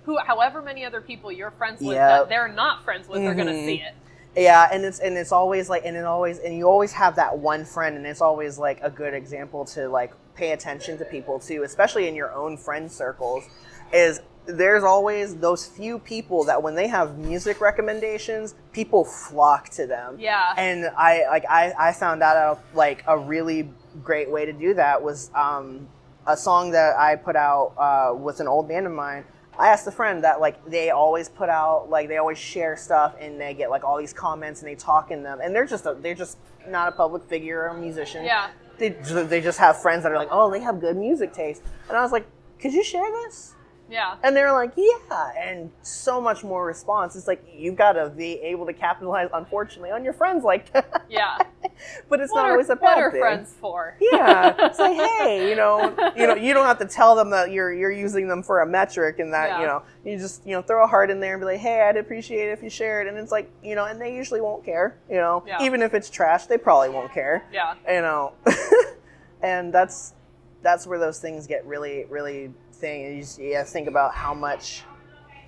who, however many other people you're friends with Yep. that they're not friends with are going to mm-hmm. see it. Yeah, and it's and it's always like and it always and you always have that one friend and it's always like a good example to like pay attention to people too, especially in your own friend circles is there's always those few people that when they have music recommendations, people flock to them. Yeah. And I like I, I found out like a really great way to do that was um, a song that I put out uh, with an old band of mine. I asked a friend that like they always put out like they always share stuff and they get like all these comments and they talk in them and they're just a, they're just not a public figure or a musician. Yeah. They they just have friends that are like oh they have good music taste and I was like could you share this? Yeah. And they're like, yeah, and so much more response. It's like you've got to be able to capitalize, unfortunately, on your friends like that. Yeah. but it's what not are, always a what bad are thing. friends for? Yeah, it's like, hey, you know, you know, you don't have to tell them that you're you're using them for a metric, and that Yeah. you know, you just you know throw a heart in there and be like, hey, I'd appreciate it if you shared. and it's like, you know, and they usually won't care, you know, Yeah. even if it's trash, they probably won't care, Yeah. you know, and that's that's where those things get really really thing. You, just, to think about how much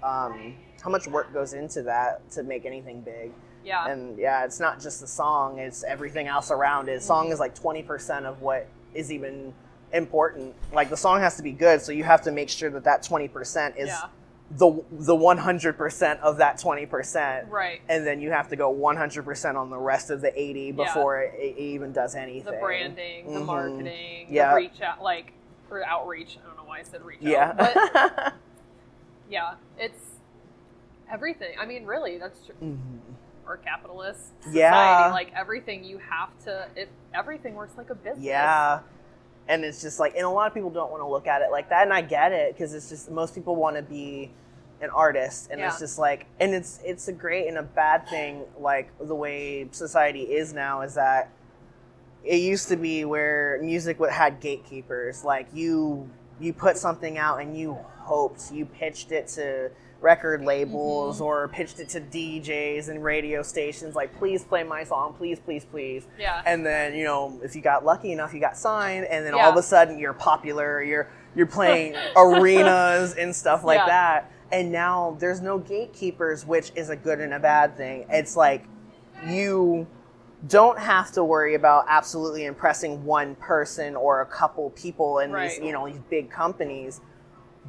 um, how much work goes into that to make anything big. Yeah. And yeah, it's not just the song; it's everything else around it. Song is like twenty percent of what is even important. Like the song has to be good, so you have to make sure that that twenty percent is Yeah. the the one hundred percent of that twenty percent. Right. And then you have to go one hundred percent on the rest of the eighty before it, it even does anything. The branding, the Mhm. marketing, Yeah. the reach out, like, or outreach. I don't know why I said reach Yeah. out. But yeah, it's everything. I mean, really, that's true. Mhm. Or capitalist society. Yeah. Like, everything you have to, it, everything works like a business. Yeah. And it's just like, and a lot of people don't want to look at it like that. And I get it because it's just, most people want to be an artist. And it's just like, and it's, it's a great and a bad thing. Like the way society is now is that it used to be where music would- had gatekeepers. Like you, you put something out and you hoped, you pitched it to record labels Mm-hmm. or pitched it to DJs and radio stations. Like, please play my song, please, please, please. Yeah. And then, you know, if you got lucky enough, you got signed, and then Yeah. all of a sudden you're popular, you're you're playing arenas and stuff like Yeah. that. And now there's no gatekeepers, which is a good and a bad thing. It's like you don't have to worry about absolutely impressing one person or a couple people in Right. these you know these big companies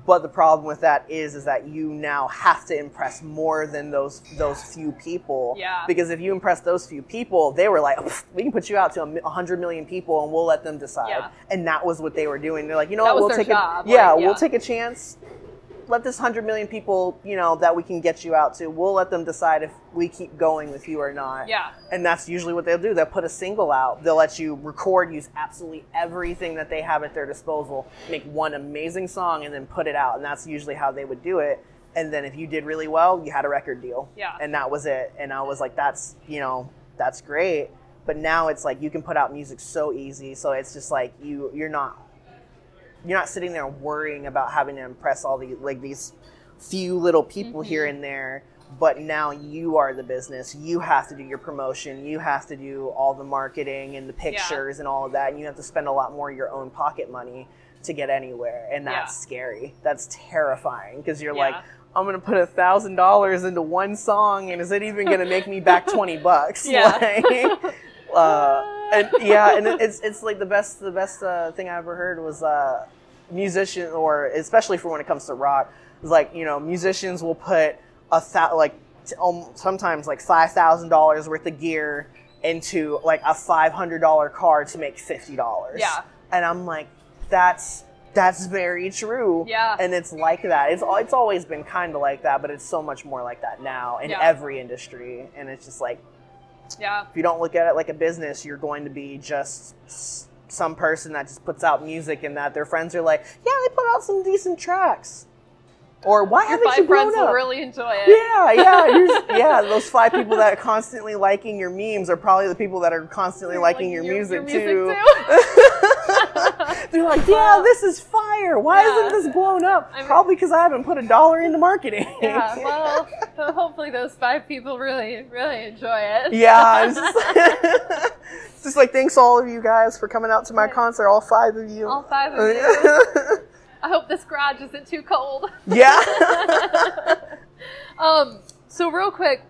but the problem with that is is that you now have to impress more than those those few people Yeah. because if you impress those few people they were like we can put you out to a hundred million people and we'll let them decide Yeah. and that was what they were doing they're like you know That what we'll take job, a yeah like, yeah. we'll take a chance let this hundred million people, you know, that we can get you out to, we'll let them decide if we keep going with you or not. Yeah. And that's usually what they'll do. They'll put a single out. They'll let you record, use absolutely everything that they have at their disposal, make one amazing song, and then put it out. And that's usually how they would do it. And then if you did really well, you had a record deal. Yeah. And that was it. And I was like, that's, you know, that's great. But now it's like you can put out music so easy. So it's just like you you're not you're not sitting there worrying about having to impress all the like these few little people here and there but now you are the business you have to do your promotion you have to do all the marketing and the pictures and all of that and you have to spend a lot more of your own pocket money to get anywhere and that's Yeah. scary that's terrifying because you're Yeah. like i'm gonna put a thousand dollars into one song and is it even gonna make me back 20 bucks Yeah. Like, uh, and yeah, and it's it's like the best the best uh, thing I ever heard was uh, musician or especially for when it comes to rock is like you know musicians will put a thou- like t- um, sometimes like five thousand dollars worth of gear into like a five hundred dollar car to make fifty dollars. Yeah. and I'm like that's. That's very true. Yeah. And it's like that. It's it's always been kind of like that, but it's so much more like that now in Yeah. every industry. And it's just like Yeah. if you don't look at it like a business, you're going to be just some person that just puts out music and that their friends are like, yeah, they put out some decent tracks. Or why Your haven't five you grown friends up? will really enjoy it. yeah, yeah, yeah. Those five people that are constantly liking your memes are probably the people that are constantly liking your, music, too. They're like, yeah, Well- this is fire. Why Yeah. isn't this blown up? I mean- probably because I haven't put a dollar into marketing. yeah. Well, so hopefully those five people really, really enjoy it. Yeah, just, like thanks all of you guys for coming out to my concert, all five of you. All five of you. I hope this garage isn't too cold. yeah. Um, so real quick,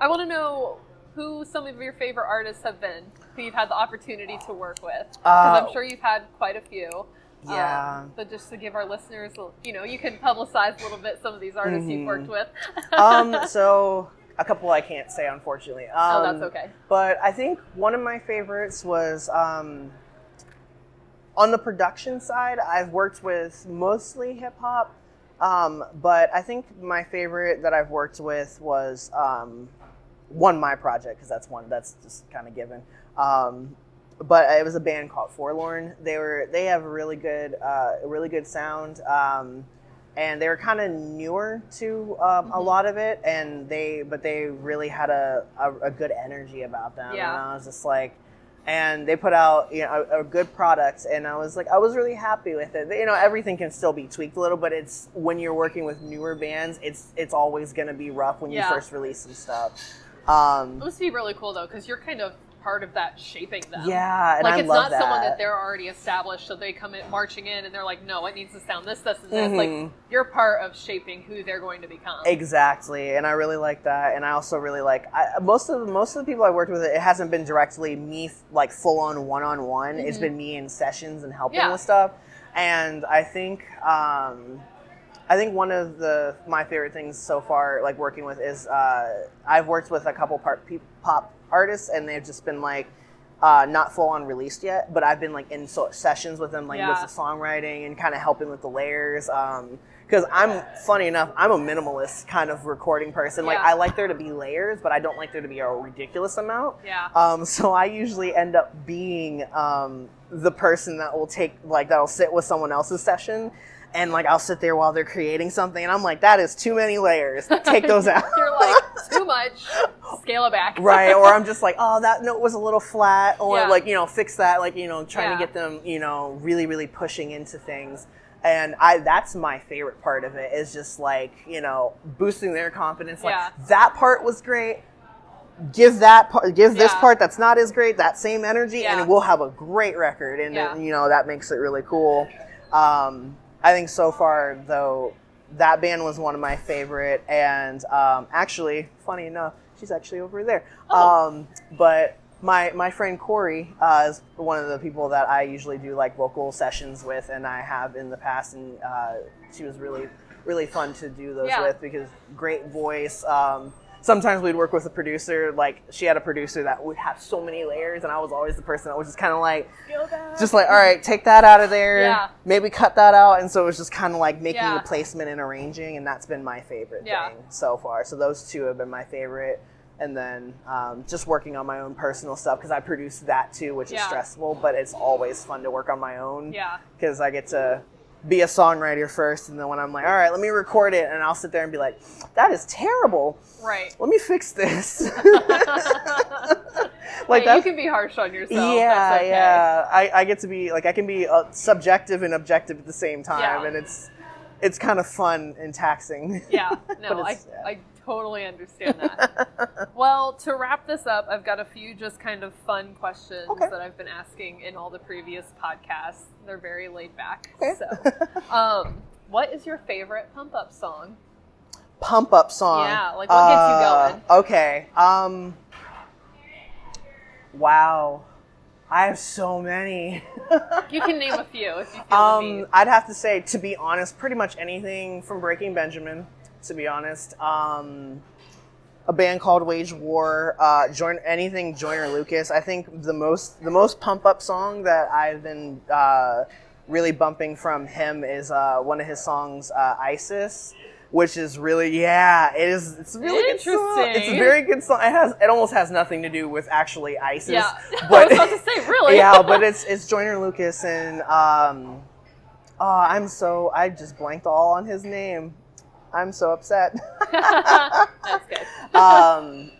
I want to know who some of your favorite artists have been, who you've had the opportunity to work with. Because Uh, I'm sure you've had quite a few. Yeah. Um, but just to give our listeners, you know, you can publicize a little bit some of these artists you've Mhm. worked with. um, so a couple I can't say unfortunately. Um, oh, that's okay. But I think one of my favorites was um, on the production side. I've worked with mostly hip hop, um, but I think my favorite that I've worked with was um, one my project because that's one that's just kind of given. Um, but it was a band called Forlorn. They were they have a really good uh, a really good sound. And they were kind of newer to um, a Mhm. lot of it, and they but they really had a, a, a good energy about them. Yeah. And I was just like, and they put out you know a, a good product, and I was like, I was really happy with it. You know, everything can still be tweaked a little, but it's when you're working with newer bands, it's it's always gonna be rough when Yeah. you first release some stuff. Um, It must be really cool though, because you're kind of part of that shaping them. yeah, and like I it's not someone that they're already established, so they come in marching in and they're like, no, it needs to sound this, this, and this. Mhm. Like you're part of shaping who they're going to become. Exactly, and I really like that, and I also really like I, most of most of the people I worked with. It hasn't been directly me, like full on one on one. It's been me in sessions and helping Yeah. with stuff, and I think um, I think one of the my favorite things so far, like working with, is uh, I've worked with a couple part pe- pop artists, and they've just been like. Uh, not full on released yet, but I've been like in so- sessions with them, like Yeah. with the songwriting and kind of helping with the layers. Um, because I'm funny enough, I'm a minimalist kind of recording person. Like Yeah. I like there to be layers, but I don't like there to be a ridiculous amount. Yeah. Um, so I usually end up being um, the person that will take like that'll sit with someone else's session, and like I'll sit there while they're creating something, and I'm like, that is too many layers. Take those out. you're like too much. Scale it back. right or i'm just like oh that note was a little flat or Yeah. like you know fix that like you know trying Yeah. to get them you know really really pushing into things and i that's my favorite part of it is just like you know boosting their confidence like Yeah. that part was great give that part give this Yeah. part that's not as great that same energy Yeah. and we'll have a great record and Yeah. then, you know that makes it really cool um, i think so far though that band was one of my favorite and um, actually funny enough she's actually over there Oh. um, but my my friend Corey uh, is one of the people that I usually do like vocal sessions with, and I have in the past, and uh, she was really really fun to do those Yeah. with because great voice. Um, sometimes we'd work with a producer, like she had a producer that would have so many layers, and I was always the person that was just kind of like, just like, all right, take that out of there, Yeah. maybe cut that out, and so it was just kind of like making Yeah. the placement and arranging, and that's been my favorite Yeah. thing so far. So those two have been my favorite. And then um, just working on my own personal stuff because I produce that too, which is stressful, but it's always fun to work on my own Yeah. because I get to be a songwriter first, and then when I'm like, all right, let me record it, and I'll sit there and be like, that is terrible. Right. Let me fix this. Like like you can be harsh on yourself. Yeah, okay. yeah. I, I get to be like I can be uh, subjective and objective at the same time, Yeah. and it's it's kind of fun and taxing. Yeah, no, I, yeah. I totally understand that. well, to wrap this up, I've got a few just kind of fun questions Okay. that I've been asking in all the previous podcasts. They're very laid back. Okay. So, um, what is your favorite pump up song? Pump up song. Yeah, like, what gets you Uh, going? Okay. Um. Wow, I have so many. You can name a few if you feel. Um, I'd have to say, to be honest, pretty much anything from Breaking Benjamin. To be honest, um, a band called Wage War, uh, join anything Joyner Lucas. I think the most the most pump up song that I've been uh, really bumping from him is uh, one of his songs, uh, ISIS. Which is really yeah, it is. It's a really good song. It's a very good song. It has it almost has nothing to do with actually ISIS. Yeah, but I was about to say, really? yeah, but it's it's Joyner Lucas and um, oh, I'm so I just blanked all on his name. I'm so upset. That's good. um,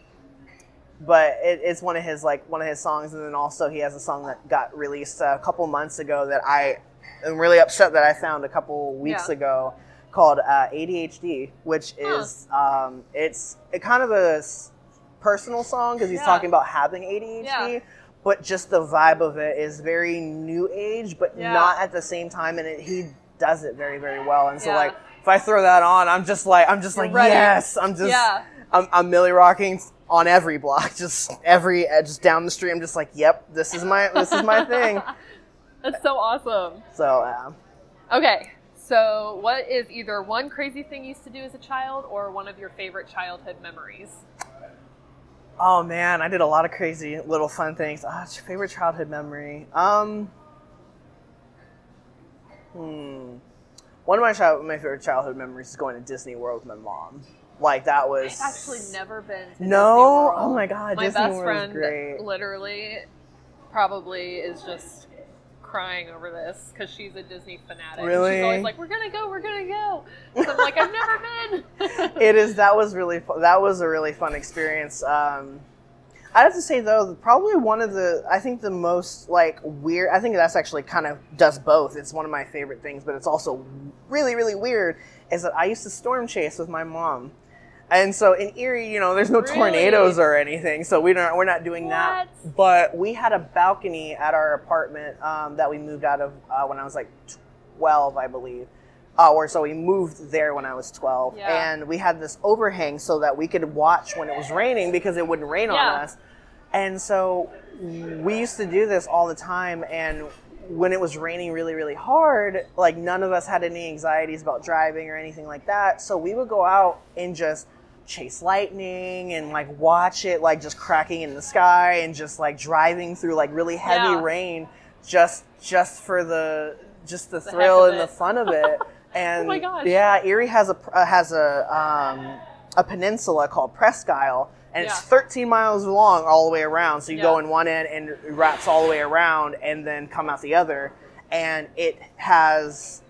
but it, it's one of his like one of his songs, and then also he has a song that got released a couple months ago that I am really upset that I found a couple weeks Yeah. ago called uh, ADHD, which is um, it's a kind of a s- personal song because he's Yeah. talking about having ADHD. Yeah. But just the vibe of it is very new age, but Yeah. not at the same time, and it, he does it very, very well. And so, like, if I throw that on, I'm just like, I'm just You're like, ready. yes, I'm just. I'm, I'm Milly rocking on every block, just every just down the street. I'm just like, yep, this is my this is my thing. That's so awesome. So um, Okay, so what is either one crazy thing you used to do as a child or one of your favorite childhood memories? oh man, I did a lot of crazy little fun things. Ah, your favorite childhood memory? Um, hmm, one of my child my favorite childhood memories is going to Disney World with my mom. Like that was I've actually never been to No? Disney World. Oh my God, My Disney best World is friend great. literally probably is just crying over this because she's a Disney fanatic. And Really? She's always like, "We're gonna go, we're gonna go." So I'm like, "I've never been." it is that was really fu- that was a really fun experience um i have to say though probably one of the i think the most like weird i think that's actually kind of does both it's one of my favorite things but it's also really really weird is that i used to storm chase with my mom and so in erie you know there's no Really? tornadoes or anything so we don't we're not doing that but we had a balcony at our apartment um, that we moved out of uh, when i was like 12 i believe uh, or so we moved there when I was 12, Yeah. and we had this overhang so that we could watch when it was raining because it wouldn't rain Yeah. on us. And so we used to do this all the time, and when it was raining really, really hard, like none of us had any anxieties about driving or anything like that. So we would go out and just chase lightning and like watch it like just cracking in the sky and just like driving through like really heavy Yeah. rain just just for the just the, The thrill and the fun of it. And Oh my gosh. yeah, Erie has a uh, has a um, a peninsula called Presque Isle, and Yeah. it's 13 miles long all the way around. So you go in one end and it wraps all the way around, and then come out the other. And it has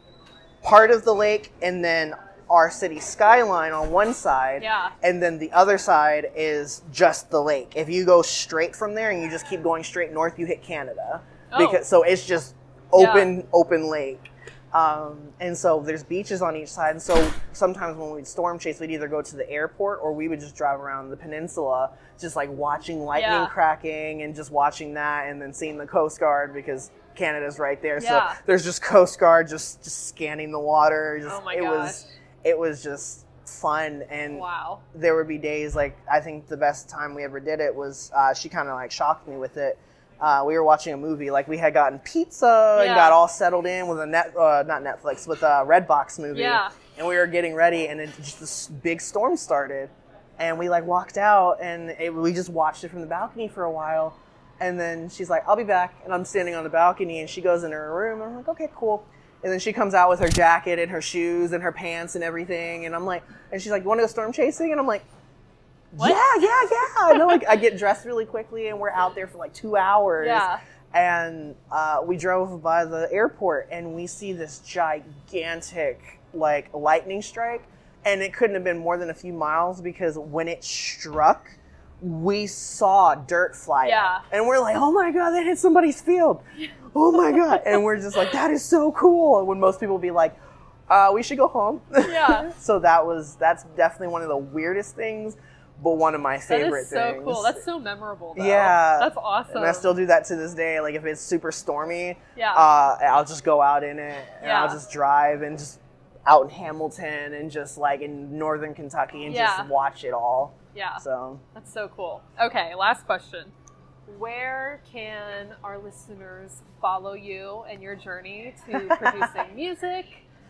part of the lake, and then our city skyline on one side, Yeah. and then the other side is just the lake. If you go straight from there and you just keep going straight north, you hit Canada. Oh. Because so it's just open open lake. Um, and so there's beaches on each side. And so sometimes when we'd storm chase, we'd either go to the airport or we would just drive around the peninsula, just like watching lightning Yeah. cracking and just watching that, and then seeing the Coast Guard because Canada's right there. Yeah. So there's just Coast Guard just just scanning the water. Just, Oh my it gosh. was it was just fun and Wow. there would be days like I think the best time we ever did it was uh, she kind of like shocked me with it. Uh, we were watching a movie, like we had gotten pizza and got all settled in with a net, uh, not Netflix, with a Redbox movie, Yeah. and we were getting ready, and then just this big storm started, and we like walked out, and it, we just watched it from the balcony for a while, and then she's like, "I'll be back," and I'm standing on the balcony, and she goes in her room, and I'm like, "Okay, cool." And then she comes out with her jacket and her shoes and her pants and everything, and I'm like, and she's like, "You want to go storm chasing?" And I'm like, What? "Yeah, yeah, yeah." And then like I get dressed really quickly, and we're out there for like two hours. Yeah. And uh, we drove by the airport, and we see this gigantic like lightning strike, and it couldn't have been more than a few miles because when it struck. We saw dirt fly Yeah. And we're like, oh my God, that hit somebody's field. Oh my God. And we're just like, that is so cool. When most people be like, uh, we should go home. Yeah. so that was, that's definitely one of the weirdest things, but one of my That favorite is so things. cool. That's so memorable. Though. Yeah. That's awesome. And I still do that to this day. Like if it's super stormy, Yeah. uh, I'll just go out in it and I'll just drive and just out in Hamilton and just like in northern Kentucky and Yeah. just watch it all. Yeah. So That's so cool. Okay, last question. Where can our listeners follow you and your journey to producing music?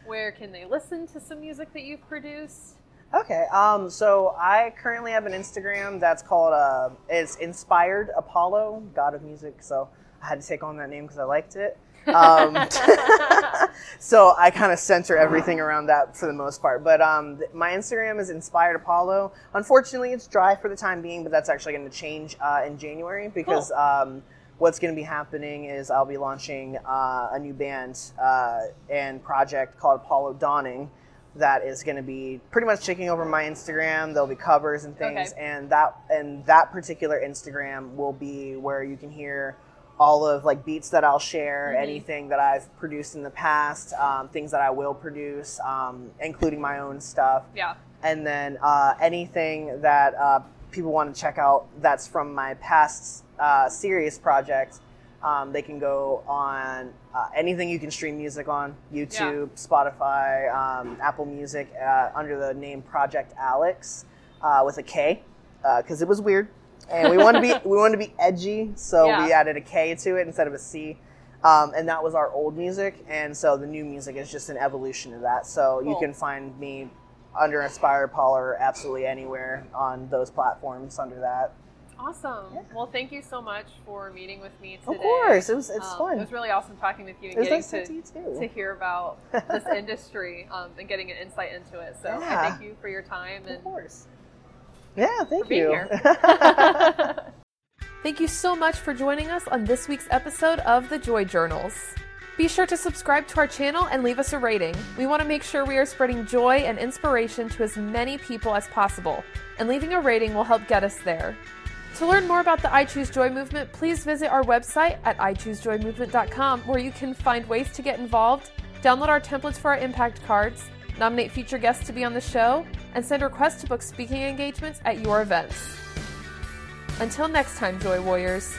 Where can they listen to some music that you've produced? Okay. Um. So I currently have an Instagram that's called uh, it's Inspired Apollo, God of Music. So I had to take on that name because I liked it. Um, so I kind of center everything around that for the most part. But um, th- my Instagram is Inspired Apollo. Unfortunately, it's dry for the time being, but that's actually going to change uh, in January because. Um, What's going to be happening is I'll be launching uh, a new band uh, and project called Apollo Dawning, that is going to be pretty much taking over my Instagram. There'll be covers and things, Okay. and that and that particular Instagram will be where you can hear all of like beats that I'll share, Mhm. anything that I've produced in the past, um, things that I will produce, um, including my own stuff, Yeah. and then uh, anything that uh, people want to check out that's from my past uh, serious projects. Um, they can go on uh, anything you can stream music on YouTube, Spotify, um, Apple Music uh, under the name Project Alex uh, with a K because it was weird and we wanted to be we wanted to be edgy, so we added a K to it instead of a C. Um, and that was our old music, and so the new music is just an evolution of that. So you can find me under Inspired Apollo absolutely anywhere on those platforms under that. Awesome. Well, thank you so much for meeting with me today. Of course, it was it's Um, fun. It was really awesome talking with you and It was getting nice to to, to hear about this industry um, and getting an insight into it. So I thank you for your time and Of course. Yeah, thank being you. here. Thank you so much for joining us on this week's episode of the Joy Journals. Be sure to subscribe to our channel and leave us a rating. We want to make sure we are spreading joy and inspiration to as many people as possible, and leaving a rating will help get us there. To learn more about the I Choose Joy movement, please visit our website at ichoosejoymovement.com where you can find ways to get involved, download our templates for our impact cards, nominate future guests to be on the show, and send requests to book speaking engagements at your events. Until next time, Joy Warriors.